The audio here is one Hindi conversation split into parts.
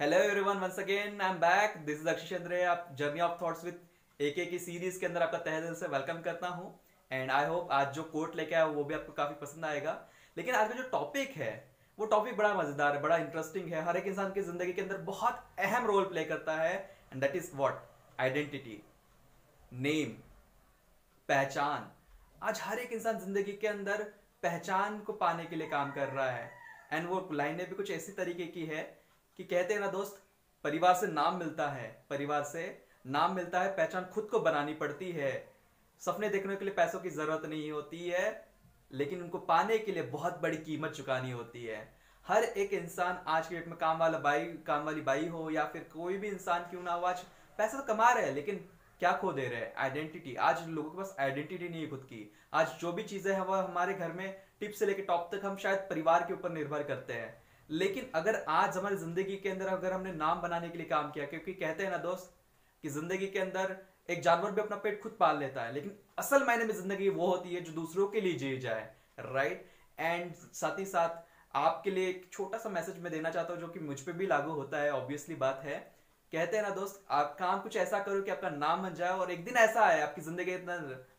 Hello everyone once again I am back this is Akshay Chandra आप journey of thoughts with AK की सीरीज़ के अंदर आपका तहे दिल से वेलकम करता हूँ। एंड आई होप आज जो कोट लेके आया वो भी आपको काफ़ी पसंद आएगा। लेकिन आज का जो टॉपिक है, वो टॉपिक बड़ा मज़ेदार है, बड़ा इंटरेस्टिंग है। हर एक इंसान की ज़िंदगी के अंदर बहुत अहम रोल प्ले करता है and that is what identity name पहचान। आज हर एक इंसान ज़िंदगी के अंदर पहचान को पाने के लिए काम कर रहा है। एंड वो लाइनें भी कुछ ऐसी तरीके की है कि कहते हैं ना दोस्त, परिवार से नाम मिलता है, परिवार से नाम मिलता है, पहचान खुद को बनानी पड़ती है। सपने देखने के लिए पैसों की ज़रूरत नहीं होती है, लेकिन उनको पाने के लिए बहुत बड़ी कीमत चुकानी होती है। हर एक इंसान आज के डेट में काम वाला बाई काम वाली बाई हो, या फिर कोई भी इंसान, क्यों ना हो, आज पैसा तो कमा रहे हैं, लेकिन क्या खो दे रहे हैं? आइडेंटिटी आज लोगों के पास आइडेंटिटी नहीं है खुद की। आज जो भी चीज़ें हैं वह हमारे घर में टिप से लेकर टॉप तक हम शायद परिवार के ऊपर निर्भर करते हैं। लेकिन अगर आज हमारी ज़िंदगी के अंदर अगर हमने नाम बनाने के लिए काम किया, क्योंकि कहते हैं ना दोस्त कि ज़िंदगी के अंदर एक जानवर भी अपना पेट खुद पाल लेता है, लेकिन असल मायने में ज़िंदगी वो होती है जो दूसरों के लिए जी जाए राइट एंड साथ ही साथ आपके लिए एक छोटा सा मैसेज मैं देना चाहता हूँ जो कि मुझ पर भी लागू होता है ऑब्वियसली बात है। कहते हैं ना दोस्त, आप काम कुछ ऐसा करो कि आपका नाम बन जाए और एक दिन ऐसा है आपकी ज़िंदगी इतना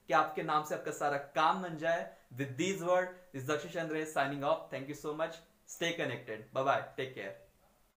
कि आपके नाम से आपका सारा काम बन जाए। With these word is Dakshin Chandra signing off thank you so much stay connected bye bye take care.